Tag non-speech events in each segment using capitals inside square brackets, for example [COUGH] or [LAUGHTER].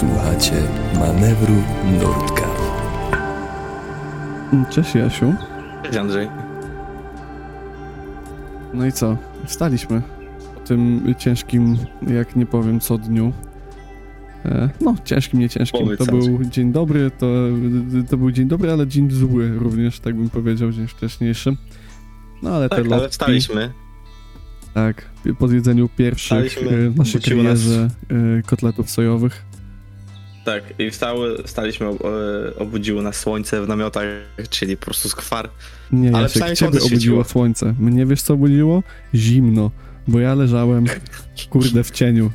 Słuchacie manewru Nurtka. Cześć Jasiu. Cześć Andrzej. No i co? Wstaliśmy po tym ciężkim, jak nie powiem co dniu. E, no, ciężkim, nie ciężkim. Powiedz, To był dzień dobry, to, to był dzień dobry, ale dzień zły również, tak bym powiedział, dzień wcześniejszy. No ale te Tak, ale lotki, wstaliśmy. tak, po zjedzeniu pierwszych Wstaliśmy, e, w naszej wróciło nas- karierze e, kotletów sojowych. Tak, i wstały, wstaliśmy, o- e, obudziło nas słońce w namiotach, czyli po prostu skwar. Nie, Ale Jasiek, ciebie obudziło świeciło. słońce. Mnie wiesz co obudziło? Zimno, bo ja leżałem, kurde, w cieniu.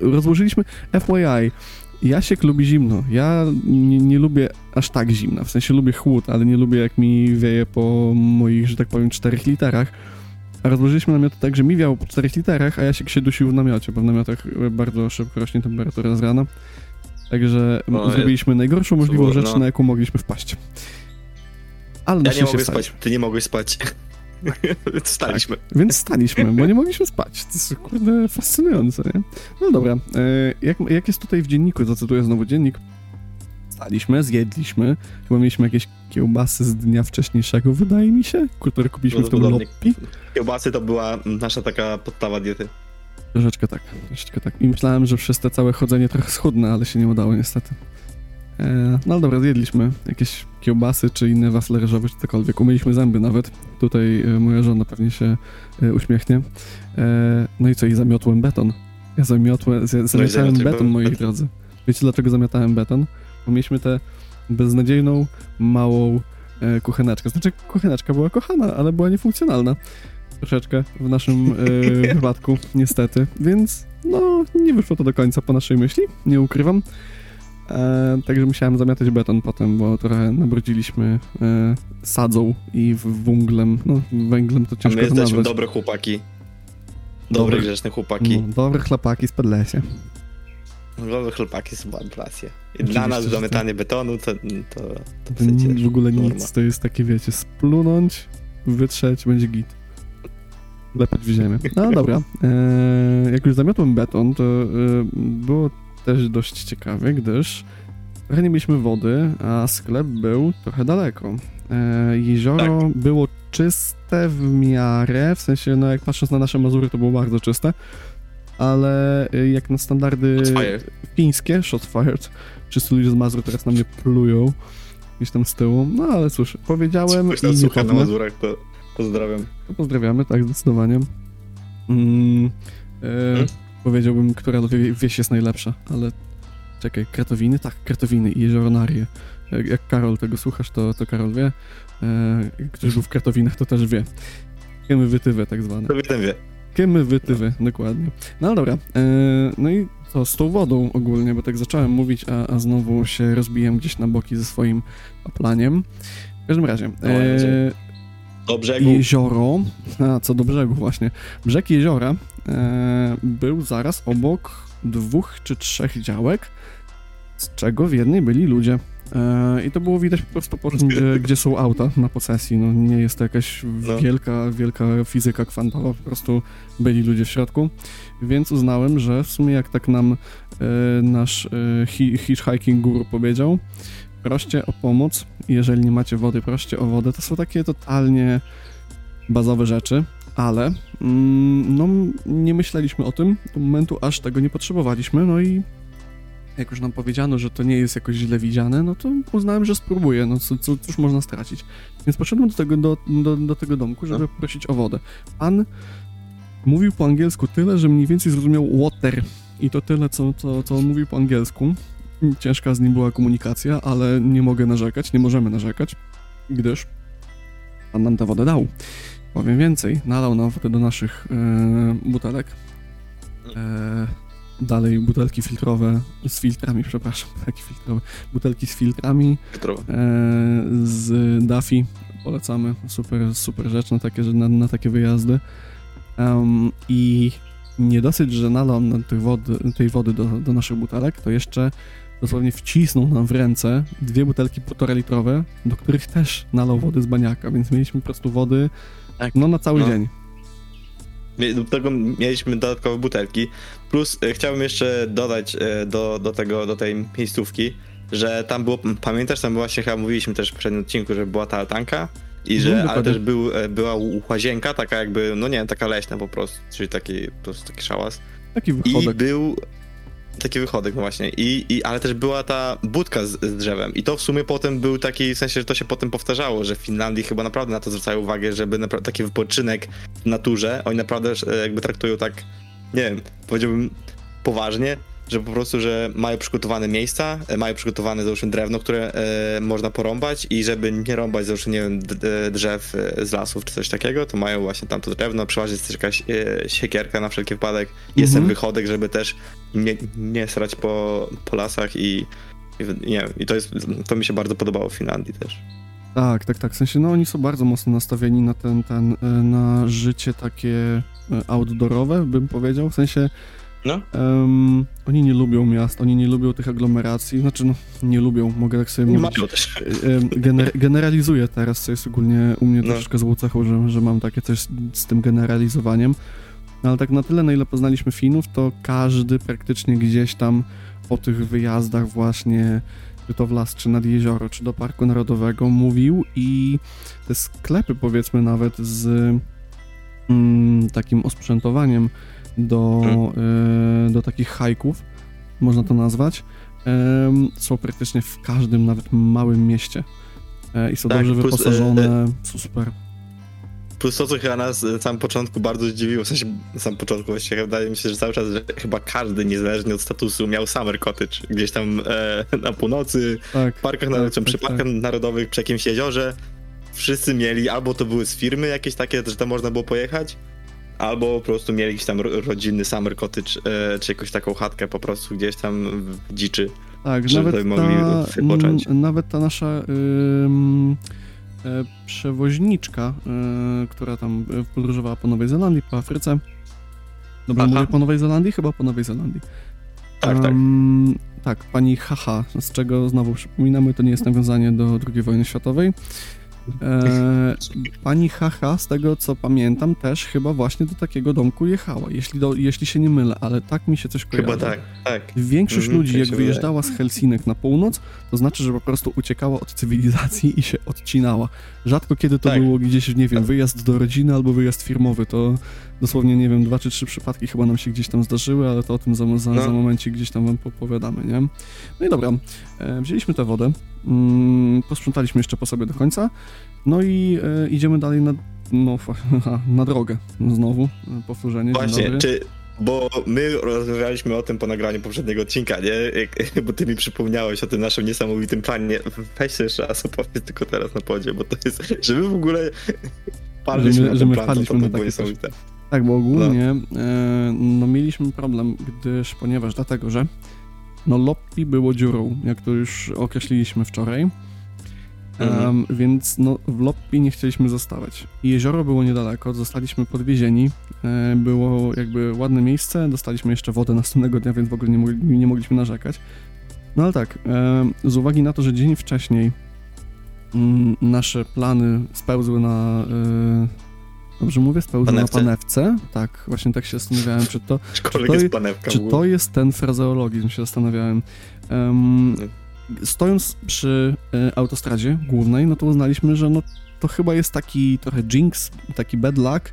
Rozłożyliśmy, FYI, Jasiek lubi zimno. Ja nie, nie lubię aż tak zimna, w sensie lubię chłód, ale nie lubię jak mi wieje po moich, że tak powiem, 4 literach. A rozłożyliśmy namiot tak, że mi wiało po 4 literach, a Jasiek się dusił w namiocie, bo w namiotach bardzo szybko rośnie temperatura z rana. Także m, O, zrobiliśmy najgorszą możliwą było, rzecz, no. na jaką mogliśmy wpaść. Ale Ja nie wstaliśmy. spać, ty nie mogłeś spać. [LAUGHS] Więc Wstaliśmy. Więc staliśmy, bo nie mogliśmy spać. To jest kurde fascynujące, nie? No dobra, e, jak, jak jest tutaj w dzienniku, zacytuję znowu dziennik. Staliśmy, zjedliśmy, chyba mieliśmy jakieś kiełbasy z dnia wcześniejszego, wydaje mi się, które kupiliśmy w tym loppi. Kiełbasy to była nasza taka podstawa diety. Troszeczkę tak, troszeczkę tak. I myślałem, że przez te całe chodzenie trochę schudnę, ale się nie udało niestety. E, no ale dobra, zjedliśmy jakieś kiełbasy czy inne wafle ryżowe czy cokolwiek. Umyliśmy zęby nawet. Tutaj e, moja żona pewnie się e, uśmiechnie. E, no i co, i zamiotłem beton. Ja zamiotłem, z- zamiotałem zamiotłeś beton, moi drodzy. Wiecie dlaczego zamiatałem beton? Bo mieliśmy tę beznadziejną, małą e, kucheneczkę. Znaczy kucheneczka była kochana, ale była niefunkcjonalna. Troszeczkę w naszym e, [LAUGHS] wypadku, niestety. Więc no, nie wyszło to do końca po naszej myśli, nie ukrywam. E, także musiałem zamiatać beton potem, bo trochę nabrudziliśmy e, sadzą i węglem. No, węglem to A my ciężko jesteśmy nazwać. dobre chłopaki. Dobre. Dobre, grzeczne chłopaki. No, dobre chlapaki z Podlesie. Dobre chłopaki są bardzo rację. I dla nas że zamiatanie betonu to, to, to przecież w ogóle norma. nic, to jest takie, wiecie, splunąć, wytrzeć, będzie git. Lepać w ziemię. No [LAUGHS] dobra, e, jak już zamiotłem beton, to e, było też dość ciekawe, gdyż trochę nie mieliśmy wody, a sklep był trochę daleko. E, jezioro Tak. było czyste w miarę, w sensie, no jak patrząc na nasze Mazury, to było bardzo czyste, ale e, jak na standardy fińskie, shot fired, wszyscy ludzie z Mazur teraz na mnie plują, gdzieś tam z tyłu, no ale cóż, powiedziałem Ktoś i nie słucha na. Mazurach, to pozdrawiam. To pozdrawiamy, tak, zdecydowanie. Mm, e, Hmm? Powiedziałbym, która wie- wieś jest najlepsza, ale czekaj, Kratowiny? Tak, Kratowiny i Jezioro Narie. Jak, jak Karol tego słuchasz, to, to Karol wie. E, ktoś był w Kratowinach, to też wie. Kiemy wytywy tak zwane. To ten wie. Kiemy wytywy, dokładnie. No dobra, e, no i co, z tą wodą ogólnie, bo tak zacząłem mówić, a, a znowu się rozbiłem gdzieś na boki ze swoim planiem. W każdym razie, e, Do brzegu. jezioro, a co do brzegu właśnie, brzeg jeziora e, był zaraz obok dwóch czy trzech działek, z czego w jednej byli ludzie. E, I to było widać po prostu po tym, gdzie, gdzie są auta na posesji. No, nie jest to jakaś No. wielka, wielka fizyka kwantowa, po prostu byli ludzie w środku. Więc uznałem, że w sumie jak tak nam e, nasz e, hi, hitchhiking guru powiedział, proście o pomoc, jeżeli nie macie wody, proście o wodę. To są takie totalnie bazowe rzeczy, ale mm, no, nie myśleliśmy o tym do momentu, aż tego nie potrzebowaliśmy, no i jak już nam powiedziano, że to nie jest jakoś źle widziane, no to uznałem, że spróbuję, no co, co, cóż można stracić. Więc poszedłem do tego, do, do, do tego domku, żeby prosić o wodę. Pan mówił po angielsku tyle, że mniej więcej zrozumiał water i to tyle, co, co, co on mówił po angielsku. Ciężka z nim była komunikacja, ale nie mogę narzekać, nie możemy narzekać, gdyż pan nam tę wodę dał. Powiem więcej, nalał nam wodę do naszych e, butelek. E, dalej butelki filtrowe z filtrami, przepraszam, butelki filtrowe. Butelki z filtrami e, z Daffy. Polecamy, super, super rzecz na takie, na, na takie wyjazdy. Em, I nie dosyć, że nalał nam tej wody, tej wody do, do naszych butelek, to jeszcze dosłownie wcisnął nam w ręce dwie butelki półtora litrowe, do których też nalał wody z baniaka, więc mieliśmy po prostu wody Tak. no na cały No. dzień. Do tego mieliśmy dodatkowe butelki. Plus e, chciałbym jeszcze dodać e, do, do tego, do tej miejscówki, że tam było, pamiętasz, tam właśnie chyba mówiliśmy też w poprzednim odcinku, że była ta altanka i że, Mhm, ale też był, e, była łazienka, taka jakby, no nie wiem, taka leśna po prostu, czyli taki, po prostu taki szałas. Taki I wychodek. był taki wychodek, no właśnie. I, i, ale też była ta budka z, z drzewem. I to w sumie potem był taki, w sensie, że to się potem powtarzało, że w Finlandii chyba naprawdę na to zwracają uwagę, żeby taki wypoczynek w naturze, oni naprawdę e, jakby traktują tak, nie wiem, powiedziałbym poważnie, że po prostu, że mają przygotowane miejsca, e, mają przygotowane załóżmy drewno, które e, można porąbać i żeby nie rąbać załóżmy, nie wiem, drzew e, z lasów czy coś takiego, to mają właśnie tam to drewno, przeważnie jest też jakaś e, siekierka na wszelki wypadek, jest ten Mhm. wychodek, żeby też nie, nie srać po, po lasach i, i nie wiem, i to jest, to mi się bardzo podobało w Finlandii też. Tak, tak, tak. W sensie, no oni są bardzo mocno nastawieni na ten, ten, na życie takie outdoorowe, bym powiedział. W sensie, No. em, oni nie lubią miast, oni nie lubią tych aglomeracji. Znaczy, no, nie lubią, mogę tak sobie Nie mówić. mają też. Gener generalizuję teraz, co jest ogólnie u mnie No. troszeczkę złą cechą, że, że mam takie coś z, z tym generalizowaniem. No, ale tak na tyle, na ile poznaliśmy Finów, to każdy praktycznie gdzieś tam po tych wyjazdach właśnie, czy to w las, czy nad jezioro, czy do Parku Narodowego mówił i te sklepy powiedzmy nawet z mm, takim osprzętowaniem do, e, do takich hajków, można to nazwać, są praktycznie w każdym, nawet małym mieście. E, I są Tak, dobrze plus, e, wyposażone, są super. Plus to, co chyba nas na samym początku bardzo zdziwiło, w sensie na samym początku właściwie wydaje mi się, że cały czas, że chyba każdy, niezależnie od statusu, miał summer cottage gdzieś tam e, [LAUGHS] na północy, Tak, w parkach tak, narodowych, tak, przy tak. parkach narodowych, przy jakimś jeziorze. Wszyscy mieli, albo to były z firmy jakieś takie, że tam można było pojechać, albo po prostu mieli jakiś tam ro- rodzinny summer cottage, e, czy jakąś taką chatkę po prostu gdzieś tam w dziczy. Tak, żeby nawet mogli ta, wypocząć. nawet ta nasza e, przewoźniczka, e, która tam podróżowała po Nowej Zelandii, po Afryce. Dobra, Aha. mówię po Nowej Zelandii? Chyba po Nowej Zelandii. Tak, tak. Em, tak, pani Haha, z czego znowu przypominamy, to nie jest nawiązanie do II wojny światowej. E, pani Haha, z tego co pamiętam, też chyba właśnie do takiego domku jechała, jeśli, do, jeśli się nie mylę, ale tak mi się coś kojarzy. Chyba tak, tak. Większość Mhm, ludzi, tak jak wyjeżdżała z Helsinek na północ, to znaczy, że po prostu uciekała od cywilizacji i się odcinała. Rzadko kiedy to Tak. było gdzieś, nie wiem, wyjazd do rodziny albo wyjazd firmowy. To dosłownie, nie wiem, dwa czy trzy przypadki chyba nam się gdzieś tam zdarzyły, ale to o tym za, za, No. za momencik gdzieś tam wam popowiadamy, nie? No i dobra, e, wzięliśmy tę wodę, posprzątaliśmy jeszcze po sobie do końca, no i e, idziemy dalej na, no, [LAUGHS] na drogę znowu, e, powtórzenie. Właśnie, czy. Bo my rozmawialiśmy o tym po nagraniu poprzedniego odcinka, nie? Jak, [LAUGHS] bo ty mi przypomniałeś o tym naszym niesamowitym planie. Weź się jeszcze raz opowiedz tylko teraz na podzie, bo to jest. Że my w ogóle. [LAUGHS] Padliśmy Że my- na że my plan, to, to, na było niesamowite. Tak, bo ogólnie e, no mieliśmy problem, gdyż, ponieważ dlatego, że no Loppi było dziurą, jak to już określiliśmy wczoraj, Mhm. Em, więc no w Loppi nie chcieliśmy zostawać. Jezioro było niedaleko, zostaliśmy podwiezieni, e, było jakby ładne miejsce, dostaliśmy jeszcze wodę następnego dnia, więc w ogóle nie, mogli, nie mogliśmy narzekać. No ale tak, e, z uwagi na to, że dzień wcześniej mm, nasze plany spełzły na... E, Dobrze mówię, Panewce. na panewce. Tak, właśnie tak się zastanawiałem, czy to, [LAUGHS] Aczkolwiek to jest panewka. czy to jest ten frazeologizm, się zastanawiałem. Em, stojąc przy e, autostradzie głównej, no to uznaliśmy, że no, to chyba jest taki trochę jinx, taki bad luck.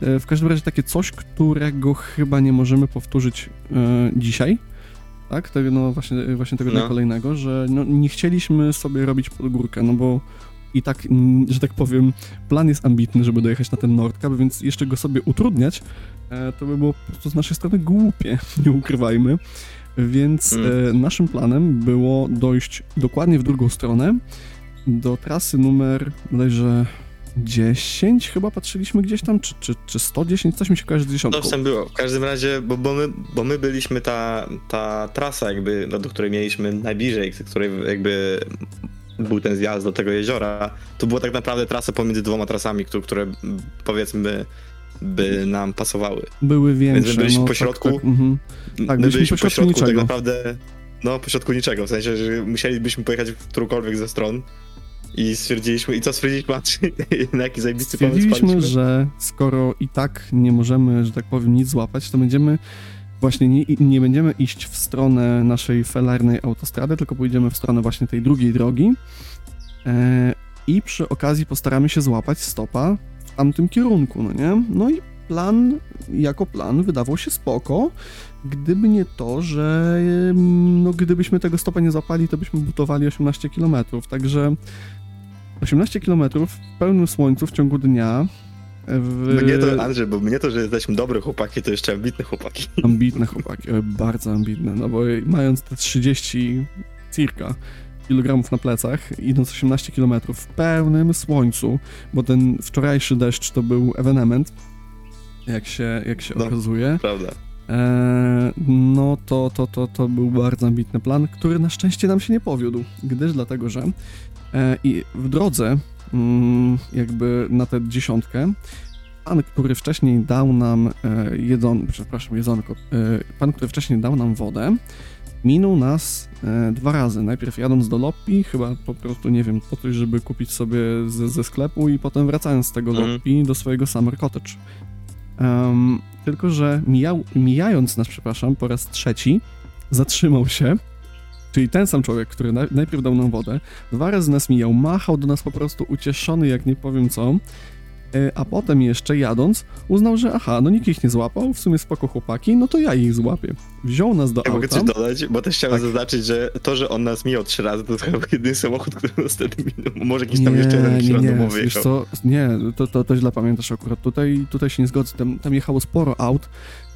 E, w każdym razie takie coś, którego chyba nie możemy powtórzyć e, dzisiaj. Tak, tego, no właśnie, właśnie tego No. kolejnego, że no, nie chcieliśmy sobie robić pod górkę, no bo i tak, mm, że tak powiem, plan jest ambitny, żeby dojechać na ten Nordkap, więc jeszcze go sobie utrudniać, e, to by było po prostu z naszej strony głupie, [LAUGHS] nie ukrywajmy. Więc Mm. e, naszym planem było dojść dokładnie w drugą stronę, do trasy numer bodajże 10 chyba patrzyliśmy gdzieś tam, czy, czy, czy 110, coś mi się kojarzy z dziesiątką. Coś tam było. W każdym razie, bo, bo, my, bo my byliśmy ta, ta trasa jakby, do której mieliśmy najbliżej, z której jakby był ten zjazd do tego jeziora, to była tak naprawdę trasa pomiędzy dwoma trasami, które, które powiedzmy by nam pasowały. Były większe. my byliśmy no, po tak, środku. Tak, mhm. my byliśmy byliśmy po środku tak naprawdę, no po środku niczego, w sensie, że musielibyśmy pojechać w którąkolwiek ze stron I stwierdziliśmy, i co stwierdziliśmy, Andrzej? [LAUGHS] na jaki zajebisty pomysł Stwierdziliśmy, że skoro i tak nie możemy, że tak powiem, nic złapać, to będziemy właśnie nie, nie będziemy iść w stronę naszej felarnej autostrady, tylko pójdziemy w stronę właśnie tej drugiej drogi e, i przy okazji postaramy się złapać stopa w tamtym kierunku, no nie? No i plan, jako plan wydawał się spoko, gdyby nie to, że no, gdybyśmy tego stopa nie złapali, to byśmy butowali 18 km, także 18 km w pełnym słońcu w ciągu dnia. W... Mnie to, Andrzej, bo mnie to, że jesteśmy dobre chłopaki, to jeszcze ambitne chłopaki. Ambitne chłopaki, oj, bardzo ambitne, no bo mając te 30 circa kilogramów na plecach, idąc 18 km w pełnym słońcu, bo ten wczorajszy deszcz to był ewenement, jak się, jak się No. okazuje, Prawda. E, no to, to, to, to był bardzo ambitny plan, który na szczęście nam się nie powiódł, gdyż dlatego, że e, i w drodze mm, jakby na tę dziesiątkę pan, który wcześniej dał nam e, jedzon, przepraszam, jedzonko, pan, który wcześniej dał nam wodę, minął nas dwa razy. Najpierw jadąc do Loppi, chyba po prostu, nie wiem, po to, żeby kupić sobie ze, ze sklepu i potem wracając z tego Mhm. Loppi do swojego Summer Cottage. Em, tylko, że mijał, mijając nas, przepraszam, po raz trzeci, zatrzymał się, czyli ten sam człowiek, który na, najpierw dał nam wodę, dwa razy nas mijał, machał do nas po prostu ucieszony, jak nie powiem co, a potem jeszcze jadąc uznał, że aha, no nikt ich nie złapał, w sumie spoko chłopaki, no to ja ich złapię. Wziął nas do Ja mogę auta. coś dodać, bo też chciałem Tak. zaznaczyć, że to, że on nas mijał trzy razy, to chyba jedyny samochód, który nas wtedy minął. Może jakiś tam jeszcze jeden wiesz jechał. co, nie, to, to, to źle pamiętasz akurat, tutaj, tutaj się nie zgodzę, tam, tam jechało sporo aut,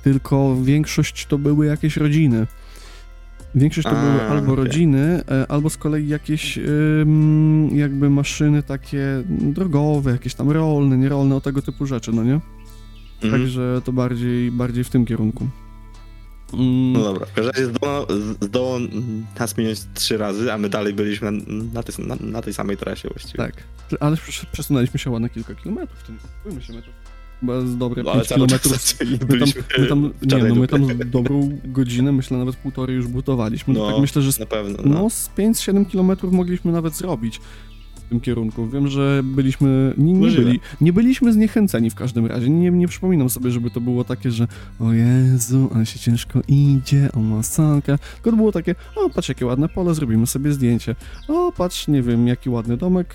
tylko większość to były jakieś rodziny. Większość to A, były albo okej. rodziny, e, albo z kolei jakieś jakby maszyny takie drogowe, jakieś tam rolne, nierolne, o tego typu rzeczy, no nie? Mhm. Także to bardziej, bardziej w tym kierunku. Mm, No dobra, w każdym razie zdołał, zdołał nas minąć trzy razy, a my dalej byliśmy na, na, tej, na, na tej samej trasie właściwie. Tak, ale przes- przesunęliśmy się ładne kilka kilometrów, to nie kupujmy z dobre No, ale 5 cały czas kilometrów [LAUGHS] nie My tam, my tam, nie, no my tam z dobrą godzinę, myślę nawet półtorej już butowaliśmy. No, No, tak myślę, że z, Na pewno, no. no, z 5-7 kilometrów mogliśmy nawet zrobić w tym kierunku. Wiem, że byliśmy, nie, nie, byli, nie byliśmy zniechęceni w każdym razie. Nie, nie przypominam sobie, żeby to było takie, że o Jezu, ale się ciężko idzie, o masakra. Tylko to było takie, o patrz jakie ładne pole, zrobimy sobie zdjęcie. O patrz, nie wiem, jaki ładny domek.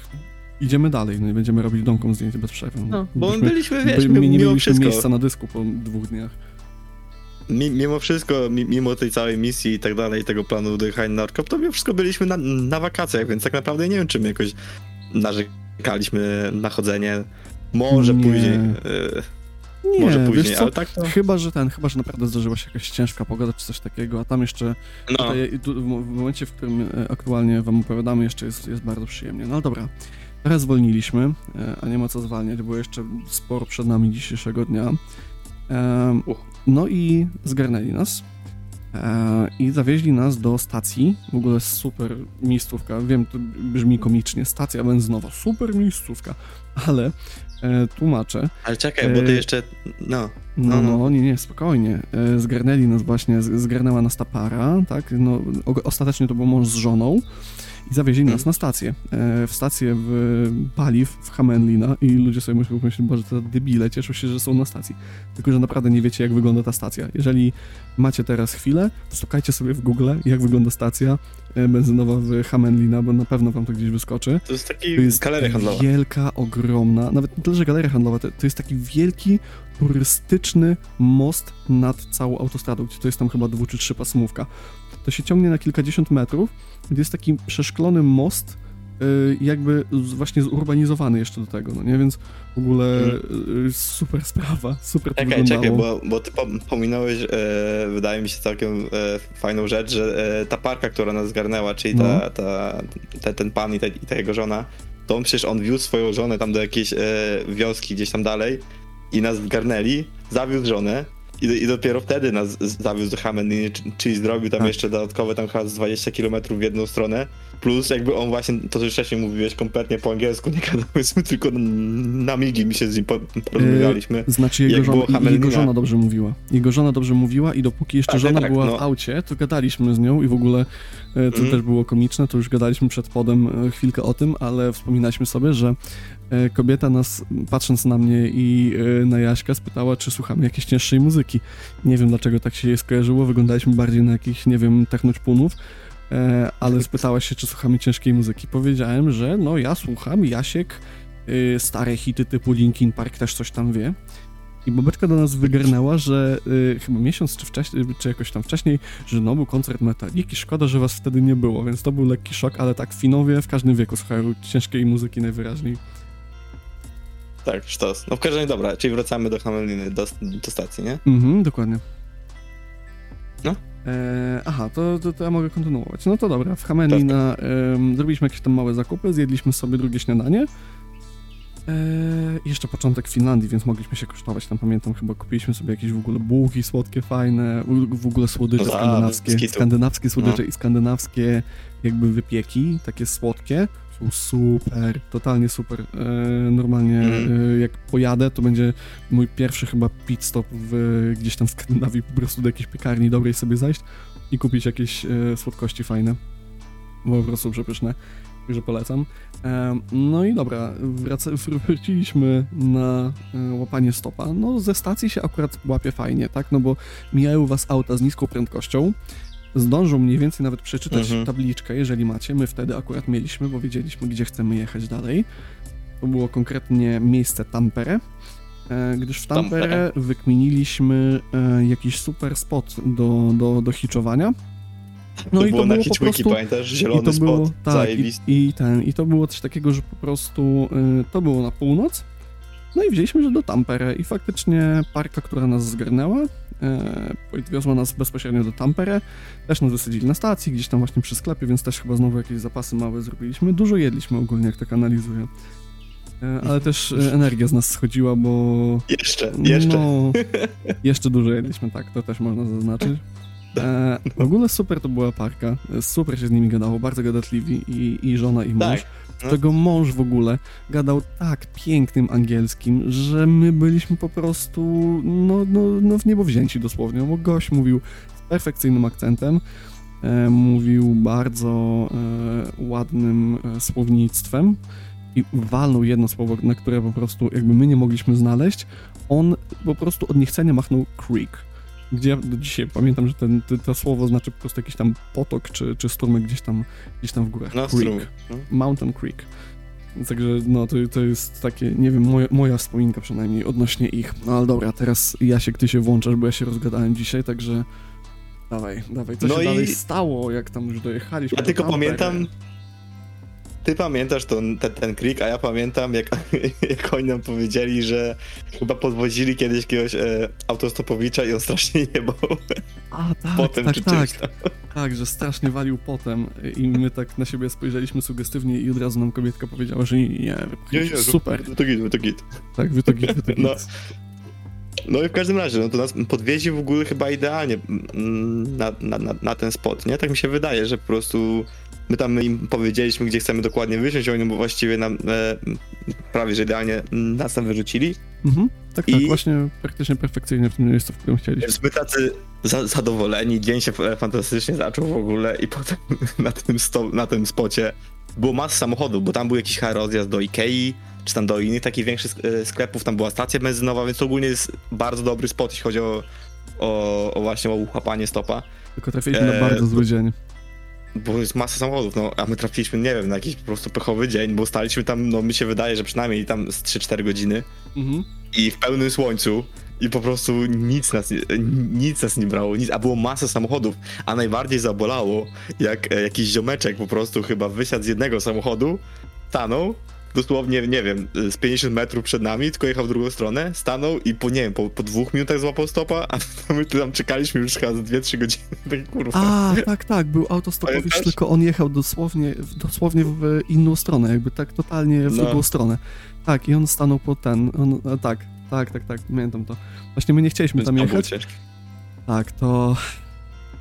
Idziemy dalej, no i będziemy robić domkom zdjęcie bez przerwy. No, bo Byliśmy- byliśmy, wiesz, by, mimo, nie mieliśmy wszystko, miejsca na dysku po dwóch dniach. mi- mimo wszystko, mi- mimo tej całej misji i tak dalej, tego planu dojechania na Orkop, to mimo wszystko byliśmy na, na wakacjach, więc tak naprawdę nie wiem, czy my jakoś narzekaliśmy na chodzenie. Może Nie. później, e, Nie, może wiesz później, co, ale tak to... Chyba, że ten, chyba, że naprawdę zdarzyła się jakaś ciężka pogoda czy coś takiego, a tam jeszcze, No, tutaj, tu, w momencie, w którym e, aktualnie wam opowiadamy, jeszcze jest, jest bardzo przyjemnie. No ale dobra, teraz zwolniliśmy, e, a nie ma co zwalniać, bo jeszcze sporo przed nami dzisiejszego dnia. Uch. No i zgarnęli nas e, i zawieźli nas do stacji, w ogóle super miejscówka, wiem, to brzmi komicznie, stacja benzynowa, super miejscówka, ale e, tłumaczę, ale czekaj, bo ty jeszcze, no, no, No, no. no, nie, nie, spokojnie. E, Zgarnęli nas właśnie, zgarnęła nas ta para, tak? No, ostatecznie to był mąż z żoną i zawieźli nas na stację. E, W stację w paliw w Hamelina i ludzie sobie myślą, myślą, boże, to debile, cieszą się, że są na stacji. Tylko, że naprawdę nie wiecie, jak wygląda ta stacja. Jeżeli macie teraz chwilę, to szukajcie sobie w Google, jak wygląda stacja e, benzynowa w Hamelina, bo na pewno wam to gdzieś wyskoczy. to jest taki To jest galeria handlowa. wielka, ogromna, nawet nie tyle, że galeria handlowa, to, to jest taki wielki, turystyczny most nad całą autostradą, gdzie to jest tam chyba dwu czy trzy pasmówka. To się ciągnie na kilkadziesiąt metrów, gdzie jest taki przeszklony most, y, jakby właśnie zurbanizowany jeszcze do tego, no nie? Więc w ogóle y, super sprawa, super to Czekaj, wyglądało. czekaj, bo, bo ty pom- pominąłeś, e, wydaje mi się całkiem e, fajną rzecz, że e, ta parka, która nas zgarnęła, czyli ta, No. ta, te, ten pan i ta, i ta jego żona, to on przecież on wiózł swoją żonę tam do jakiejś e, wioski gdzieś tam dalej i nas zgarnęli, zawiózł żonę, I, I dopiero wtedy nas zawiózł czy- czyli zrobił tam Tak. jeszcze dodatkowe tam chyba z 20 km w jedną stronę. Plus jakby on właśnie, to co już wcześniej mówiłeś, kompletnie po angielsku nie gadaliśmy, tylko na migi mi się z nim po- porozmawialiśmy. Znaczy jego żona, jego żona dobrze mówiła. Jego żona dobrze mówiła i dopóki jeszcze żona tak, była no. w aucie, to gadaliśmy z nią i w ogóle e, to Mhm. też było komiczne, to już gadaliśmy przed podem e, chwilkę o tym, ale wspominaliśmy sobie, że e, kobieta nas, patrząc na mnie i e, na Jaśka, spytała, czy słuchamy jakiejś cięższej muzyki. Nie wiem, dlaczego tak się jej skojarzyło, wyglądaliśmy bardziej na jakichś, nie wiem, technoćpunów, e, ale spytała się, czy słuchamy ciężkiej muzyki. Powiedziałem, że no ja słucham, Jasiek, y, stare hity typu Linkin Park też coś tam wie. I Bobeczka do nas wygarnęła, że y, chyba miesiąc czy wcześniej, czy jakoś tam wcześniej, że no był koncert Metaliki, szkoda, że was wtedy nie było, więc to był lekki szok, ale tak Finowie w każdym wieku słuchają ciężkiej muzyki najwyraźniej. Tak, sztos. No w każdym razie dobra, czyli wracamy do Hameliny, do, do stacji, nie? Mhm, dokładnie. No. E, aha, to, to, to ja mogę kontynuować. No to dobra, w Hamelina em, zrobiliśmy jakieś tam małe zakupy, zjedliśmy sobie drugie śniadanie. E, jeszcze początek Finlandii, więc mogliśmy się kosztować. Tam pamiętam, chyba kupiliśmy sobie jakieś w ogóle bułki słodkie, fajne, w, ogóle słodycze tak, skandynawskie, skandynawskie słodycze No. i skandynawskie jakby wypieki, takie słodkie. Są super, totalnie super. E, normalnie e, jak pojadę, to będzie mój pierwszy chyba pit stop w, gdzieś tam w Skandynawii, po prostu do jakiejś piekarni dobrej sobie zajść i kupić jakieś e, słodkości fajne. Bo po prostu przepyszne. Także polecam. No i dobra, wróciliśmy na łapanie stopa. No ze stacji się akurat łapie fajnie, tak? No bo mijają was auta z niską prędkością. Zdążą mniej więcej nawet przeczytać Mhm. tabliczkę, jeżeli macie. My wtedy akurat mieliśmy, bo wiedzieliśmy, gdzie chcemy jechać dalej. To było konkretnie miejsce Tampere, e, gdyż w Tampere Tampere. wykminiliśmy e, jakiś super spot do, do, do hitchowania. No to i było to było po prostu... pamiętasz? Zielony I to spot, było, tak, i, i ten, i to było coś takiego, że po prostu y, to było na północ, no i wzięliśmy, że do Tampere i faktycznie parka, która nas zgarnęła, e, podwiozła nas bezpośrednio do Tampere, też nas wysadzili na stacji, gdzieś tam właśnie przy sklepie, więc też chyba znowu jakieś zapasy małe zrobiliśmy, dużo jedliśmy ogólnie, jak tak analizuję. E, ale też e, energia z nas schodziła, bo Jeszcze, jeszcze. no, jeszcze dużo jedliśmy, tak, to też można zaznaczyć. E, w ogóle super to była parka, super się z nimi gadało, bardzo gadatliwi i, i żona i mąż. Tak, czego mąż w ogóle gadał tak pięknym angielskim, że my byliśmy po prostu no, no, no w niebo wzięci dosłownie, bo gość mówił z perfekcyjnym akcentem, e, mówił bardzo e, ładnym e, słownictwem i walnął jedno słowo, na które po prostu jakby my nie mogliśmy znaleźć, on po prostu od niechcenia machnął creek. Gdzie ja do dzisiaj pamiętam, że ten, to, to słowo znaczy po prostu jakiś tam potok czy, czy strumyk gdzieś tam, gdzieś tam w górach. No, creek. No. Mountain Creek. Także no to, to jest takie, nie wiem, moja, moja wspominka przynajmniej odnośnie ich. No ale dobra, teraz Jasiek, ty się włączasz, bo ja się rozgadałem dzisiaj, także dawaj, dawaj. Co No się i- dalej stało, jak tam już dojechaliśmy Ja tylko Tampere? pamiętam. Ty pamiętasz ten, ten klik, a ja pamiętam, jak, [LAUGHS] jak oni nam powiedzieli, że chyba podwozili kiedyś jakiegoś e, autostopowicza i on strasznie jebał A, tak, [LAUGHS] potem tak, czy tak, czymś tam. tak, że strasznie walił potem i my tak na siebie spojrzeliśmy sugestywnie i od razu nam kobietka powiedziała, że nie, nie, nie, Nie, super, To, to git, to git. tak, wy to git, [LAUGHS] wy to git. No. No i w każdym razie, no to nas podwieźli w ogóle chyba idealnie mm, na, na, na, na ten spot, nie? Tak mi się wydaje, że po prostu my tam im powiedzieliśmy, gdzie chcemy dokładnie wysiąść, oni właściwie nam e, prawie, że idealnie nas tam wyrzucili. Mhm, tak, tak, I- właśnie praktycznie perfekcyjnie w tym miejscu, w którym chcieliśmy. Więc my tacy za, zadowoleni, dzień się e, fantastycznie zaczął w ogóle i [LAUGHS] potem na tym, sto, na tym spocie było masa samochodów, bo tam był jakiś rozjazd do Ikei, czy tam do innych takich większych e, sklepów, tam była stacja benzynowa, więc ogólnie jest bardzo dobry spot, jeśli chodzi o, o, o właśnie o uchłapanie stopa, Tylko trafiliśmy na Eee, bardzo zły dzień. Bo jest masa samochodów, no a my trafiliśmy, nie wiem, na jakiś po prostu pechowy dzień, bo staliśmy tam, no mi się wydaje, że przynajmniej tam z 3-4 godziny Mhm. i w pełnym słońcu i po prostu nic nas, nie, nic nas nie brało, nic, a było masa samochodów, a najbardziej zabolało, jak e, jakiś ziomeczek po prostu chyba wysiadł z jednego samochodu, stanął, dosłownie, nie wiem, z 50 metrów przed nami, tylko jechał w drugą stronę, stanął i po, nie wiem, po, po dwóch minutach złapał stopa, a [LAUGHS] my tu tam czekaliśmy już chyba z 2-3 godziny, [LAUGHS] tak kurwa. A, tak, tak, był autostopowicz, tylko on jechał dosłownie, w- dosłownie w inną stronę, jakby tak totalnie w No. drugą stronę. Tak, i on stanął po ten, on, tak, tak, tak, tak, pamiętam to. Właśnie my nie chcieliśmy tam jechać. Tak, to,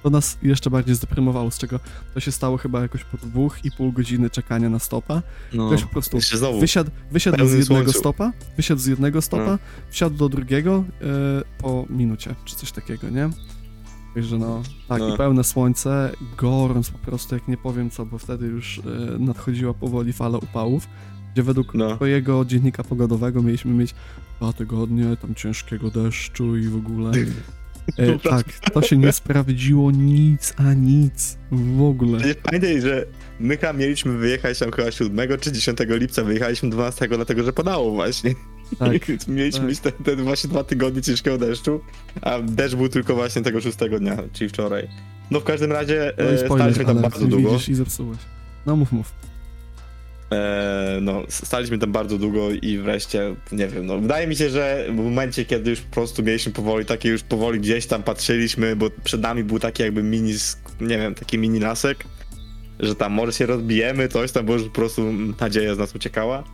to nas jeszcze bardziej zdeprymowało, z czego to się stało chyba jakoś po dwóch i pół godziny czekania na stopa. No, Ktoś po prostu wysiadł, wysiadł z jednego słońcu. stopa, wysiadł z jednego stopa, No. wsiadł do drugiego e, po minucie, czy coś takiego, nie? Także no, tak, No. i pełne słońce, gorąc po prostu, jak nie powiem co, bo wtedy już e, nadchodziła powoli fala upałów, gdzie według No. twojego dziennika pogodowego mieliśmy mieć dwa tygodnie tam ciężkiego deszczu i w ogóle. [LAUGHS] E, tak, to się nie sprawdziło nic, a nic w ogóle. Pamiętaj, że my chyba mieliśmy wyjechać tam chyba 7 czy 10 lipca, wyjechaliśmy 12, dlatego że padało właśnie. Tak, [LAUGHS] mieliśmy tak. mieć te, te właśnie dwa tygodnie ciężkiego deszczu, a deszcz był tylko właśnie tego 6 dnia, czyli wczoraj. No w każdym razie no e, spoiler, staliśmy tam bardzo długo. widzisz i zepsułeś. No mów, mów. E, no, staliśmy tam bardzo długo i wreszcie, nie wiem, no wydaje mi się, że w momencie, kiedy już po prostu mieliśmy powoli, takie już powoli gdzieś tam patrzyliśmy, bo przed nami był taki jakby mini, nie wiem, taki mini lasek, że tam może się rozbijemy, coś tam, bo już po prostu nadzieja z nas uciekała.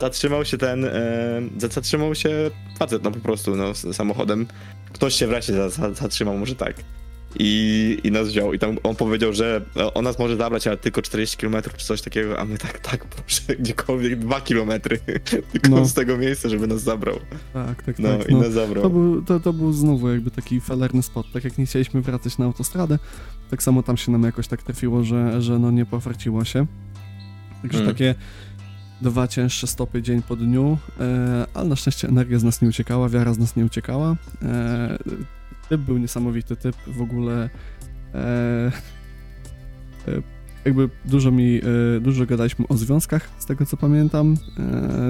Zatrzymał się ten, e, zatrzymał się facet, no po prostu, no, samochodem. Ktoś się wreszcie za, za, zatrzymał, może tak. I, I nas wziął. I tam on powiedział, że on nas może zabrać, ale tylko 40 km czy coś takiego, a my tak, tak, proszę, [LAUGHS] gdziekolwiek 2 km [LAUGHS] tylko No. z tego miejsca, żeby nas zabrał. Tak, tak, No tak. i No. nas zabrał. To był, to, to był znowu jakby taki felerny spot. Tak jak nie chcieliśmy wracać na autostradę, tak samo tam się nam jakoś tak trafiło, że, że no nie pofarciło się. Także Mm. takie dwa cięższe stopy dzień po dniu, e, ale na szczęście energia z nas nie uciekała, wiara z nas nie uciekała. E, typ był niesamowity, typ w ogóle e, e, jakby dużo mi, e, dużo gadaliśmy o związkach, z tego co pamiętam.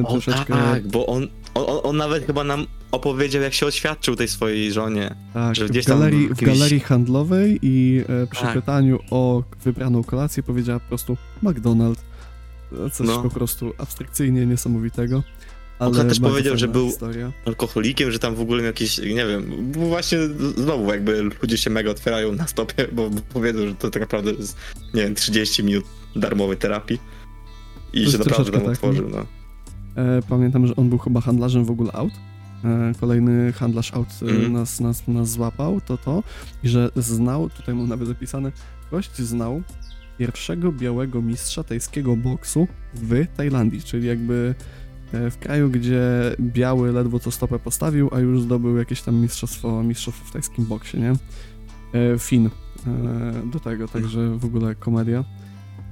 E, O, troszeczkę... tak, bo on, on, on- nawet chyba nam opowiedział, jak się oświadczył tej swojej żonie. Tak, w galerii, w galerii handlowej i przy Tak. pytaniu o wybraną kolację powiedziała po prostu McDonald's. Coś No. po prostu abstrakcyjnie niesamowitego. Ale On też powiedział, że był- Historia. alkoholikiem, że tam w ogóle jakieś, nie wiem, bo właśnie znowu jakby ludzie się mega otwierają na stopie, bo bo powiedzą, że to tak naprawdę jest, nie wiem, 30 minut darmowej terapii i To się naprawdę tam tak, otworzył, no. E, pamiętam, że on był chyba handlarzem w ogóle aut. E, kolejny handlarz aut Mhm. nas, nas, nas złapał, to to. I że znał, tutaj mam nawet zapisane, gość znał pierwszego białego mistrza tajskiego boksu w Tajlandii, czyli jakby w kraju, gdzie biały ledwo co stopę postawił, a już zdobył jakieś tam mistrzostwo, mistrzostwo w tajskim boksie, nie? E, Fin e, do tego, także w ogóle komedia.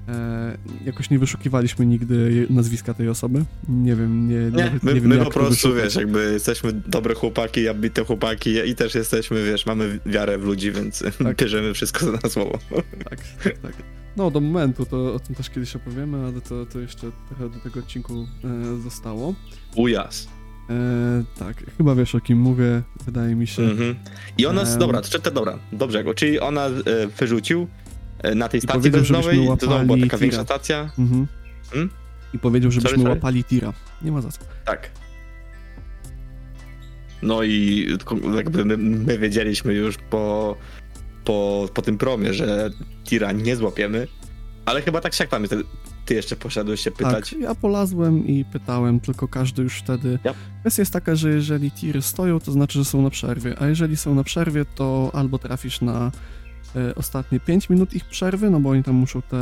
E, jakoś nie wyszukiwaliśmy nigdy nazwiska tej osoby. Nie wiem, nie, Nie, my, nie wiem my po prostu, wiesz, jakby jesteśmy dobre chłopaki, abite chłopaki i też jesteśmy, wiesz, mamy wiarę w ludzi, więc Tak. [LAUGHS] bierzemy wszystko na słowo. Tak, tak. No, do momentu, to o tym też kiedyś opowiemy, ale to, to jeszcze trochę do tego odcinku e, zostało. Ujas. E, tak, chyba wiesz o kim mówię, wydaje mi się. Mhm. I ona, Em. dobra, to dobra, dobrze, czyli ona e, wyrzucił e, na tej stacji benzynowej, to znowu była taka łapali większa tira. stacja, Mhm. Hmm? I powiedział, żebyśmy Sorry, sorry? łapali tira. Nie ma za co. tak. No i jakby my, my wiedzieliśmy już po, po, po tym promie, że tira nie złapiemy, ale chyba tak siak tam, ty, ty jeszcze poszedłeś się pytać. Tak, ja polazłem i pytałem, tylko każdy już wtedy... Ja- Kwestia jest taka, że jeżeli tiry stoją, to znaczy, że są na przerwie, a jeżeli są na przerwie, to albo trafisz na e, ostatnie 5 minut ich przerwy, no bo oni tam muszą te,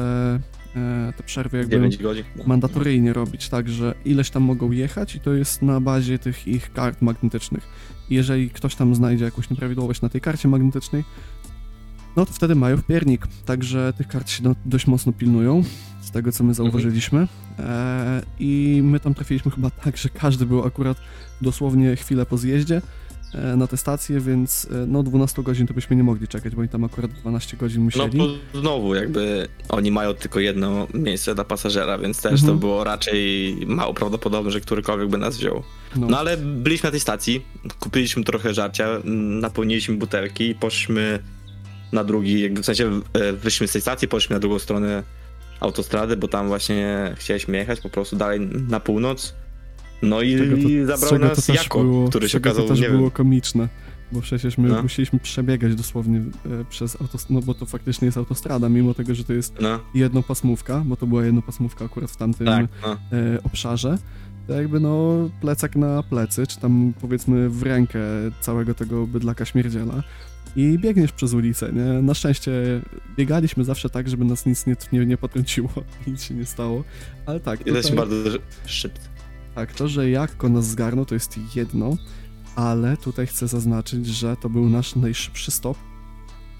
e, te przerwy jakby 9 godzin. mandatoryjnie robić, tak, że ileś tam mogą jechać i to jest na bazie tych ich kart magnetycznych. Jeżeli ktoś tam znajdzie jakąś nieprawidłowość na tej karcie magnetycznej, no to wtedy mają wpiernik. Także tych kart się do, dość mocno pilnują, z tego co my zauważyliśmy. E, I my tam trafiliśmy chyba tak, że każdy był akurat dosłownie chwilę po zjeździe e, na tę stację, więc e, no 12 godzin to byśmy nie mogli czekać, bo oni tam akurat 12 godzin No musieli. to znowu jakby oni mają tylko jedno miejsce dla pasażera, więc też Mhm. to było raczej mało prawdopodobne, że którykolwiek by nas wziął. no. No ale byliśmy na tej stacji, kupiliśmy trochę żarcia, mm, napełniliśmy butelki i poszliśmy na drugi, jakby w sensie e, wyszliśmy z tej stacji, poszliśmy na drugą stronę autostrady, bo tam właśnie chcieliśmy jechać po prostu dalej na północ. No i, to- i zabrał nas Jako, było, który się okazał, to też nie było wiem, komiczne, bo przecież my No. musieliśmy przebiegać dosłownie e, przez autostradę, no bo to faktycznie jest autostrada, mimo tego, że to jest no, jednopasmówka, bo to była jednopasmówka akurat w tamtym tak, no. e, obszarze, to jakby no plecak na plecy, czy tam powiedzmy w rękę całego tego bydlaka śmierdziela i biegniesz przez ulicę, nie? Na szczęście biegaliśmy zawsze tak, żeby nas nic nie, nie, nie potrąciło, [LAUGHS] nic się nie stało, ale tak, Jesteśmy tutaj, bardzo szybcy. tak, to, że Jakko nas zgarnął, to jest jedno, ale tutaj chcę zaznaczyć, że to był nasz najszybszy stop,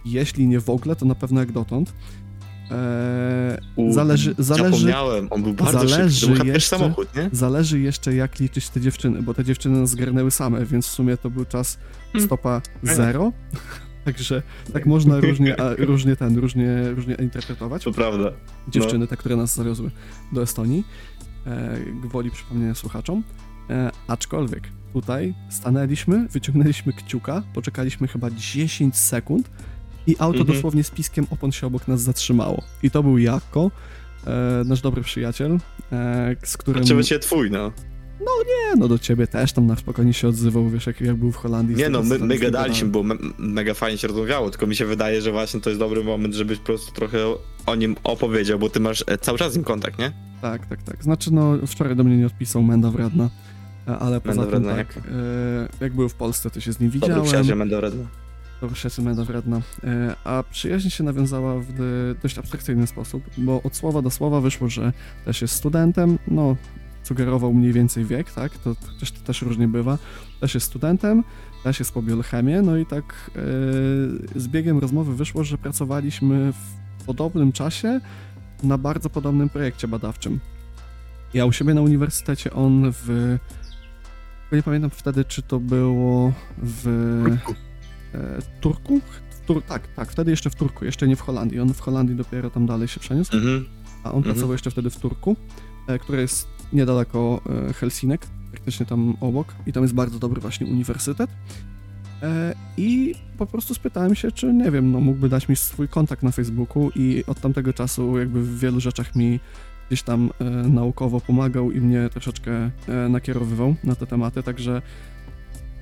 jeśli nie w ogóle, to na pewno jak dotąd. Eee, U, zależy, zależy, Zapomniałem, on był bardzo zależy szybki. Jeszcze- samochód, nie? Zależy jeszcze jak liczyć te dziewczyny, bo te dziewczyny nas zgarnęły same, więc w sumie to był czas. Stopa zero. [LAUGHS] Także tak można różnie, a, różnie ten, różnie, różnie interpretować. To prawda. Dziewczyny, te, które nas zawiozły do Estonii, e, gwoli przypomnienia słuchaczom. E, aczkolwiek tutaj stanęliśmy, wyciągnęliśmy kciuka, poczekaliśmy chyba 10 sekund i auto Mhm. dosłownie z piskiem opon się obok nas zatrzymało. I to był Jakko, e, nasz dobry przyjaciel, e, z którym... Oczywiście twój, no. Nie, no do ciebie też tam na spokojnie się odzywał, wiesz, jak, jak był w Holandii. Nie no, my, my my gadaliśmy, bo me, mega fajnie się rozmawiało, tylko mi się wydaje, że właśnie to jest dobry moment, żebyś po prostu trochę o nim opowiedział, bo ty masz e, cały czas z nim kontakt, nie? Tak, tak, tak. Znaczy, no, wczoraj do mnie nie odpisał Menda Wredna, e, ale poza Menda tym Wredna, tak, jak? e, jak był w Polsce, to się z nim Dobry widziałem. przyjaciel Mendowredny. Dobry przyjaciel Menda Wredna. E, a przyjaźń się nawiązała w dość abstrakcyjny sposób, bo od słowa do słowa wyszło, że też jest studentem, no, sugerował mniej więcej wiek, tak, to, to, też, to też różnie bywa. Też jest studentem, też jest po biochemię, no i tak e, z biegiem rozmowy wyszło, że pracowaliśmy w podobnym czasie na bardzo podobnym projekcie badawczym. Ja u siebie na uniwersytecie, on w... Nie pamiętam wtedy, czy to było w e, Turku? W Tur tak, tak, wtedy jeszcze w Turku, jeszcze nie w Holandii. On w Holandii dopiero tam dalej się przeniósł, Mhm. a on mhm. pracował jeszcze wtedy w Turku, e, które jest niedaleko e, Helsinek, praktycznie tam obok i tam jest bardzo dobry właśnie uniwersytet. E, I po prostu spytałem się, czy nie wiem, no mógłby dać mi swój kontakt na Facebooku i od tamtego czasu jakby w wielu rzeczach mi gdzieś tam e, naukowo pomagał i mnie troszeczkę e, nakierowywał na te tematy, także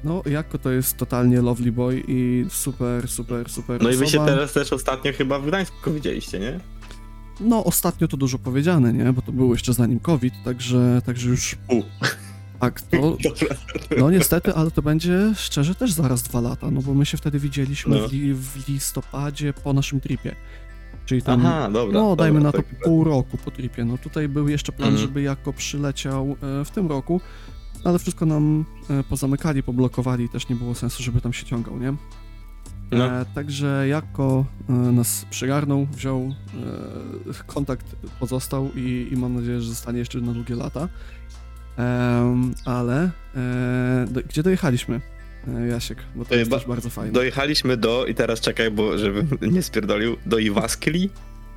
no Jako to jest totalnie lovely boy i super, super, super No i wy się osoba. teraz też ostatnio chyba w Gdańsku widzieliście, nie? No ostatnio to dużo powiedziane, nie? Bo to było jeszcze zanim COVID, także, także już U. tak, to. [LAUGHS] No niestety, ale to będzie szczerze też zaraz dwa lata, no bo my się wtedy widzieliśmy No. w, li, w listopadzie po naszym tripie. Czyli tam, Aha, dobra. no dajmy dobra, na to tak. pół roku po tripie. No tutaj był jeszcze plan, Mhm. żeby jako przyleciał e, w tym roku, ale wszystko nam e, pozamykali, poblokowali i też nie było sensu, żeby tam się ciągał, nie? No. E, także jako e, nas przygarnął, wziął, e, kontakt pozostał i, i mam nadzieję, że zostanie jeszcze na długie lata. Ale e, do, gdzie dojechaliśmy, e, Jasiek? Bo to E, jest ba- też bardzo fajne. Dojechaliśmy do, i teraz czekaj, bo żebym [LAUGHS] nie spierdolił, do Iwaskli.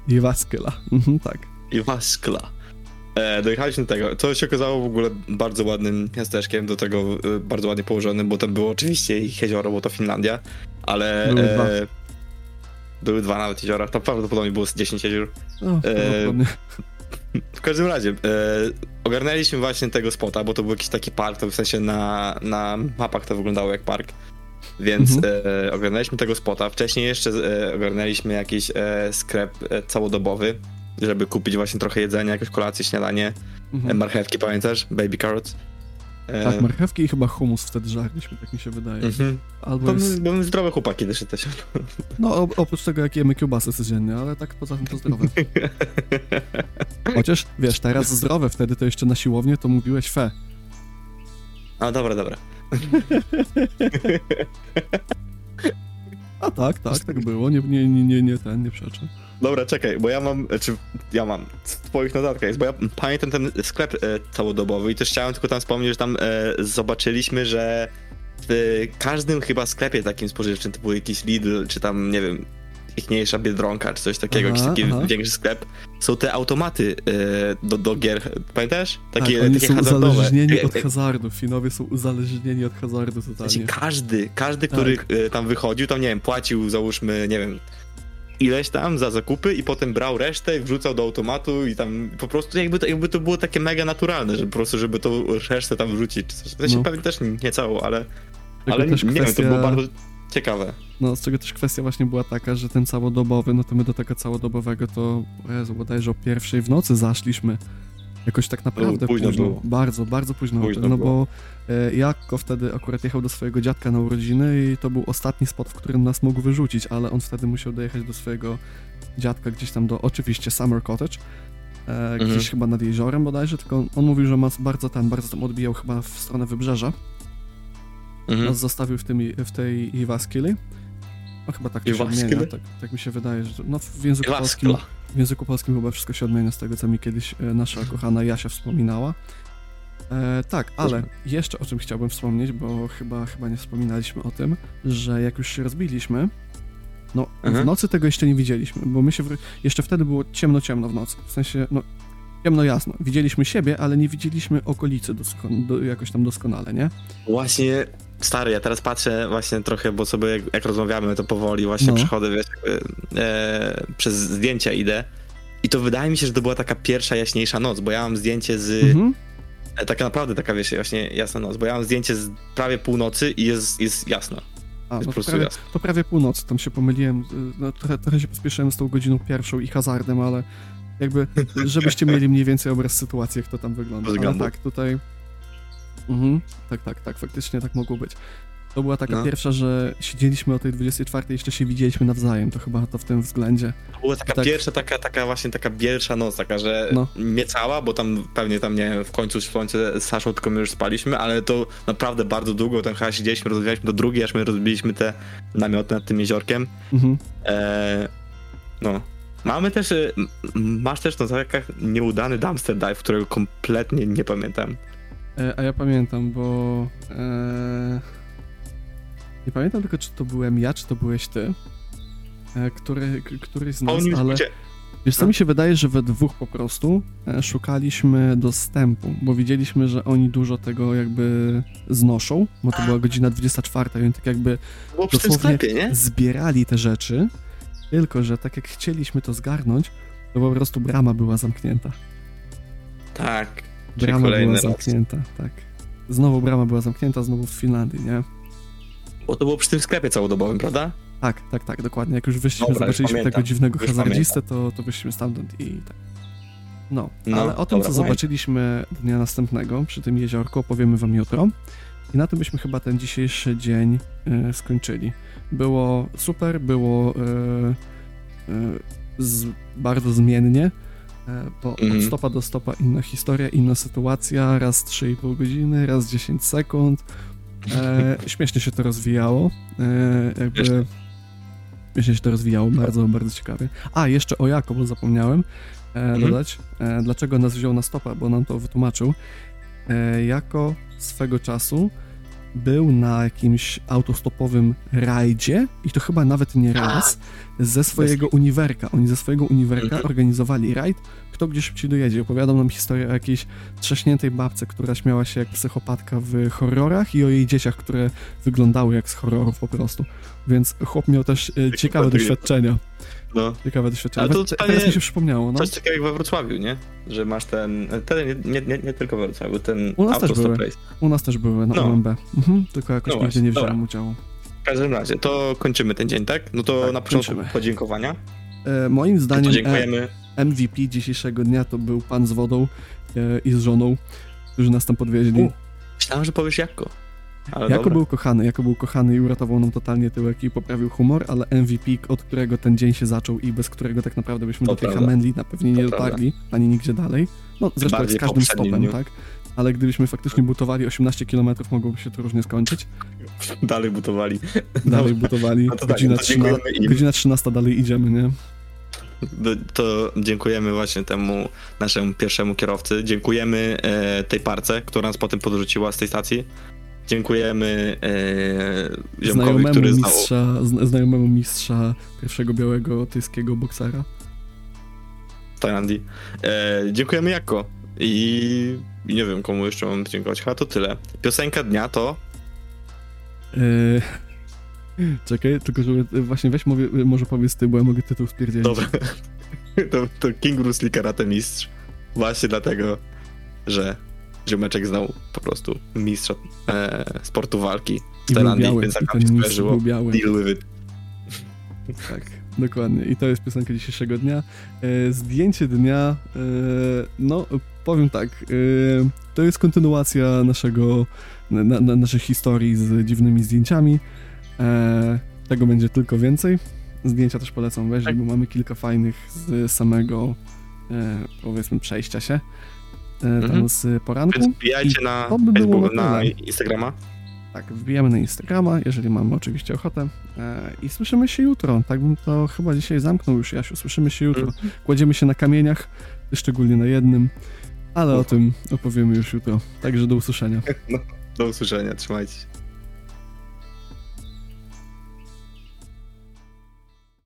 Iwaskyla. Mhm, tak. Iwaskla. E, dojechaliśmy do tego. To się okazało w ogóle bardzo ładnym miasteczkiem, do tego e, bardzo ładnie położonym, bo tam było oczywiście ich jezioro, bo to Finlandia, ale... Były dwa. E, były dwa nawet jeziora, to prawdopodobnie było z 10 jezior. No, prawdopodobnie. W każdym razie, e, ogarnęliśmy właśnie tego spota, bo to był jakiś taki park, to w sensie na, na mapach to wyglądało jak park. Więc Mhm. e, ogarnęliśmy tego spota. Wcześniej jeszcze e, ogarnęliśmy jakiś e, sklep e, całodobowy, żeby kupić właśnie trochę jedzenia, jakąś kolację, śniadanie. Mhm. marchewki, pamiętasz? Baby carrots. E, Tak, marchewki i chyba humus wtedy żarliśmy, tak mi się wydaje. mhm. Albo Bo jest, my zdrowe chłopaki też jesteśmy. [LAUGHS] no oprócz tego, jak jemy kiełbasy codziennie, ale tak poza tym to zdrowe. [LAUGHS] Chociaż, wiesz, teraz zdrowe, wtedy to jeszcze na siłownię to mówiłeś fe. A dobra, dobra. [LAUGHS] A tak, tak, tak było, nie, nie, nie, nie, nie ten, nie przeczę. Dobra, czekaj, bo ja mam, czy ja mam, w twoich notatkach jest, bo ja pamiętam ten sklep e, całodobowy i też chciałem tylko tam wspomnieć, że tam e, zobaczyliśmy, że w każdym chyba sklepie takim spożywczym, typu jakiś Lidl, czy tam, nie wiem, ichniejsza Biedronka, czy coś takiego, Aha, jakiś taki aha. większy sklep, są te automaty e, do, do gier, pamiętasz? Takie, tak, oni takie są hazardowe. uzależnieni E, od e, hazardu, Finowie są uzależnieni od hazardu totalnie. każdy, każdy, Tak. który e, tam wychodził, tam nie wiem, płacił załóżmy, nie wiem, ileś tam za zakupy i potem brał resztę i wrzucał do automatu i tam po prostu jakby to, jakby to było takie mega naturalne, że po prostu żeby tą resztę tam wrzucić. W sensie No. pewnie też nie całą, ale, Tego ale nie, też nie wiem, to kwestia- było bardzo ciekawe. No, z czego też kwestia właśnie była taka, że ten całodobowy, no to my do tego całodobowego to, o Jezu, bodajże o pierwszej w nocy zaszliśmy. Jakoś tak naprawdę późno późno, było. bardzo, bardzo późno, Późno no było. bo e, Jakko wtedy akurat jechał do swojego dziadka na urodziny i to był ostatni spot, w którym nas mógł wyrzucić, ale on wtedy musiał dojechać do swojego dziadka gdzieś tam do, oczywiście Summer Cottage, e, gdzieś Mhm. chyba nad jeziorem bodajże, tylko on, on mówił, że ma bardzo ten, bardzo tam odbijał chyba w stronę wybrzeża, Mhm. nas zostawił w, tym, w tej Iwaskili. No chyba tak to się odmienia, tak, tak mi się wydaje, że no w języku polskim, Iwaskla. w języku polskim chyba wszystko się odmienia z tego, co mi kiedyś e, nasza kochana Jasia wspominała. E, tak, ale jeszcze o czym chciałbym wspomnieć, bo chyba, chyba nie wspominaliśmy o tym, że jak już się rozbiliśmy, no w Mhm. nocy tego jeszcze nie widzieliśmy, bo my się, wr- jeszcze wtedy było ciemno, ciemno w nocy, w sensie, no ciemno jasno. Widzieliśmy siebie, ale nie widzieliśmy okolicy dosko- do, jakoś tam doskonale, nie? Właśnie, stary, ja teraz patrzę właśnie trochę, bo sobie jak, jak rozmawiamy, to powoli właśnie No. przechodzę, wiesz, e, przez zdjęcia idę. I to wydaje mi się, że to była taka pierwsza jaśniejsza noc, bo ja mam zdjęcie z. Mhm. E, taka naprawdę taka, wiesz, właśnie jasna noc, bo ja mam zdjęcie z prawie północy i jest, jest jasno. A, Jest no to prawie, jasno. to prawie północ, tam się pomyliłem, y, no, trochę, trochę się pospieszyłem z tą godziną pierwszą i hazardem, ale jakby, żebyście mieli mniej więcej obraz sytuacji, jak to tam wygląda. Ale tak, tutaj... Mhm, tak, tak, tak, faktycznie tak mogło być. To była taka No. pierwsza, że siedzieliśmy o tej 24 i jeszcze się widzieliśmy nawzajem, to chyba to w tym względzie. To była taka Tak. pierwsza, taka, taka właśnie taka pierwsza noc, taka, że No. nie cała, bo tam pewnie tam nie wiem, w końcu słońce z Saszą tylko my już spaliśmy, ale to naprawdę bardzo długo, tam chyba siedzieliśmy, rozmawialiśmy do drugiej, aż my rozbiliśmy te namioty nad tym jeziorkiem. Mhm. Eee, no. Mamy też, e, m- masz też na zakach nieudany dumpster dive, którego kompletnie nie pamiętam. E, a ja pamiętam, bo... E, nie pamiętam tylko, czy to byłem ja, czy to byłeś ty, e, który, któryś z nas, ale... Wiesz co, No. mi się wydaje, że we dwóch po prostu e, szukaliśmy dostępu, bo widzieliśmy, że oni dużo tego jakby znoszą, bo to była godzina 24 i oni tak jakby Było dosłownie sklepie, nie? zbierali te rzeczy, tylko że tak jak chcieliśmy to zgarnąć, to po prostu brama była zamknięta. Tak. Brama była raz. zamknięta, tak. Znowu brama była zamknięta, znowu w Finlandii, nie? Bo to było przy tym sklepie całodobowym, prawda? Tak, tak, tak, dokładnie. Jak już wyszliśmy, Dobra, już zobaczyliśmy tego pamiętam. dziwnego Już hazardzistę, to, to wyszliśmy stamtąd i tak. No, No, ale o tym, dobra, co fajnie. zobaczyliśmy dnia następnego przy tym jeziorku, opowiemy wam jutro. I na tym byśmy chyba ten dzisiejszy dzień e, skończyli. Było super, było e, e, z, bardzo zmiennie, bo Mhm. od stopa do stopa inna historia, inna sytuacja, raz 3,5 godziny, raz 10 sekund. E, [LAUGHS] śmiesznie się to rozwijało. E, jakby, Śmiesznie. się to rozwijało, bardzo, bardzo ciekawie. A, jeszcze o Jako, bo zapomniałem e, Mhm. dodać, e, dlaczego nas wziął na stopa, bo nam to wytłumaczył. E, jako swego czasu był na jakimś autostopowym rajdzie i to chyba nawet nie raz ze swojego uniwerka. Oni ze swojego uniwerka Mhm. organizowali rajd, kto gdzie szybciej dojedzie. Opowiadał nam historię o jakiejś trzaśniętej babce, która śmiała się jak psychopatka w horrorach i o jej dzieciach, które wyglądały jak z horrorów po prostu. Więc chłop miał też e, ciekawe doświadczenia. No. Ciekawe doświadczenia. Ale to Te- Teraz mi się przypomniało, no. Coś takiego jak we Wrocławiu, nie? Że masz ten, ten nie, nie, nie, tylko we Wrocławiu, ten U nas też były. race. U nas też były na No. OMB. Mhm, tylko jakoś No nigdy nie dobra. wziąłem udziału. W każdym razie, to kończymy ten dzień, tak? No to Tak, na początku kończymy. podziękowania. E, moim zdaniem e, dziękujemy. MVP dzisiejszego dnia to był pan z wodą e, i z żoną, którzy nas tam podwieźli. U, Myślałem, że powiesz Jako. Ale Jako dobra. był kochany, Jako był kochany i uratował nam totalnie tyłek i poprawił humor, ale MVP, od którego ten dzień się zaczął i bez którego tak naprawdę byśmy To do tej prawda. Hamendli na pewnie nie To prawda. dotarli, ani nigdzie dalej. No zresztą jak bardziej z każdym stopem, dniu. tak? Ale gdybyśmy faktycznie butowali 18 km, mogłoby się to różnie skończyć. [LAUGHS] Dalej butowali. Dalej butowali, no tak, godzina, dziękujemy 13, im. godzina 13 dalej idziemy, nie? Do- To dziękujemy właśnie temu naszemu pierwszemu kierowcy. Dziękujemy e, tej parce, która nas potem podrzuciła z tej stacji. Dziękujemy e, ziomkowi, znajomemu który znał mistrza, zna- znajomemu mistrza pierwszego białego tyjskiego boksera. Tajlandii. E, dziękujemy Jako. I, I nie wiem, komu jeszcze mam dziękować. Chyba to tyle. Piosenka dnia to Eee, [LAUGHS] czekaj, tylko żeby właśnie weź mówię, może powiedz ty, bo ja mogę tytuł spierdzielić. Dobra. [LAUGHS] To, to King Bruce Lee Karate Mistrz. Właśnie dlatego, że ziomeczek znał po prostu mistrza e, sportu walki w Tajlandii, więc tak mistrz skojarzyło. Deal with it. [LAUGHS] Tak. Dokładnie. I to jest piosenka dzisiejszego dnia. E, zdjęcie dnia, e, no powiem tak, e, to jest kontynuacja naszego, na, na, naszej historii z dziwnymi zdjęciami. E, tego będzie tylko więcej. Zdjęcia też polecam wejrzeć, bo mamy kilka fajnych z samego, e, powiedzmy, przejścia się. E, tam Mhm. z poranku. Więc wbijajcie na to by było na na. Instagrama. Tak, wbijamy na Instagrama, jeżeli mamy oczywiście ochotę. E, I słyszymy się jutro. Tak bym to chyba dzisiaj zamknął już, Jasiu. Słyszymy się jutro. Mhm. Kładziemy się na kamieniach, szczególnie na jednym, ale o Uch. tym opowiemy już jutro. Także do usłyszenia. [LAUGHS] Do usłyszenia, trzymajcie się.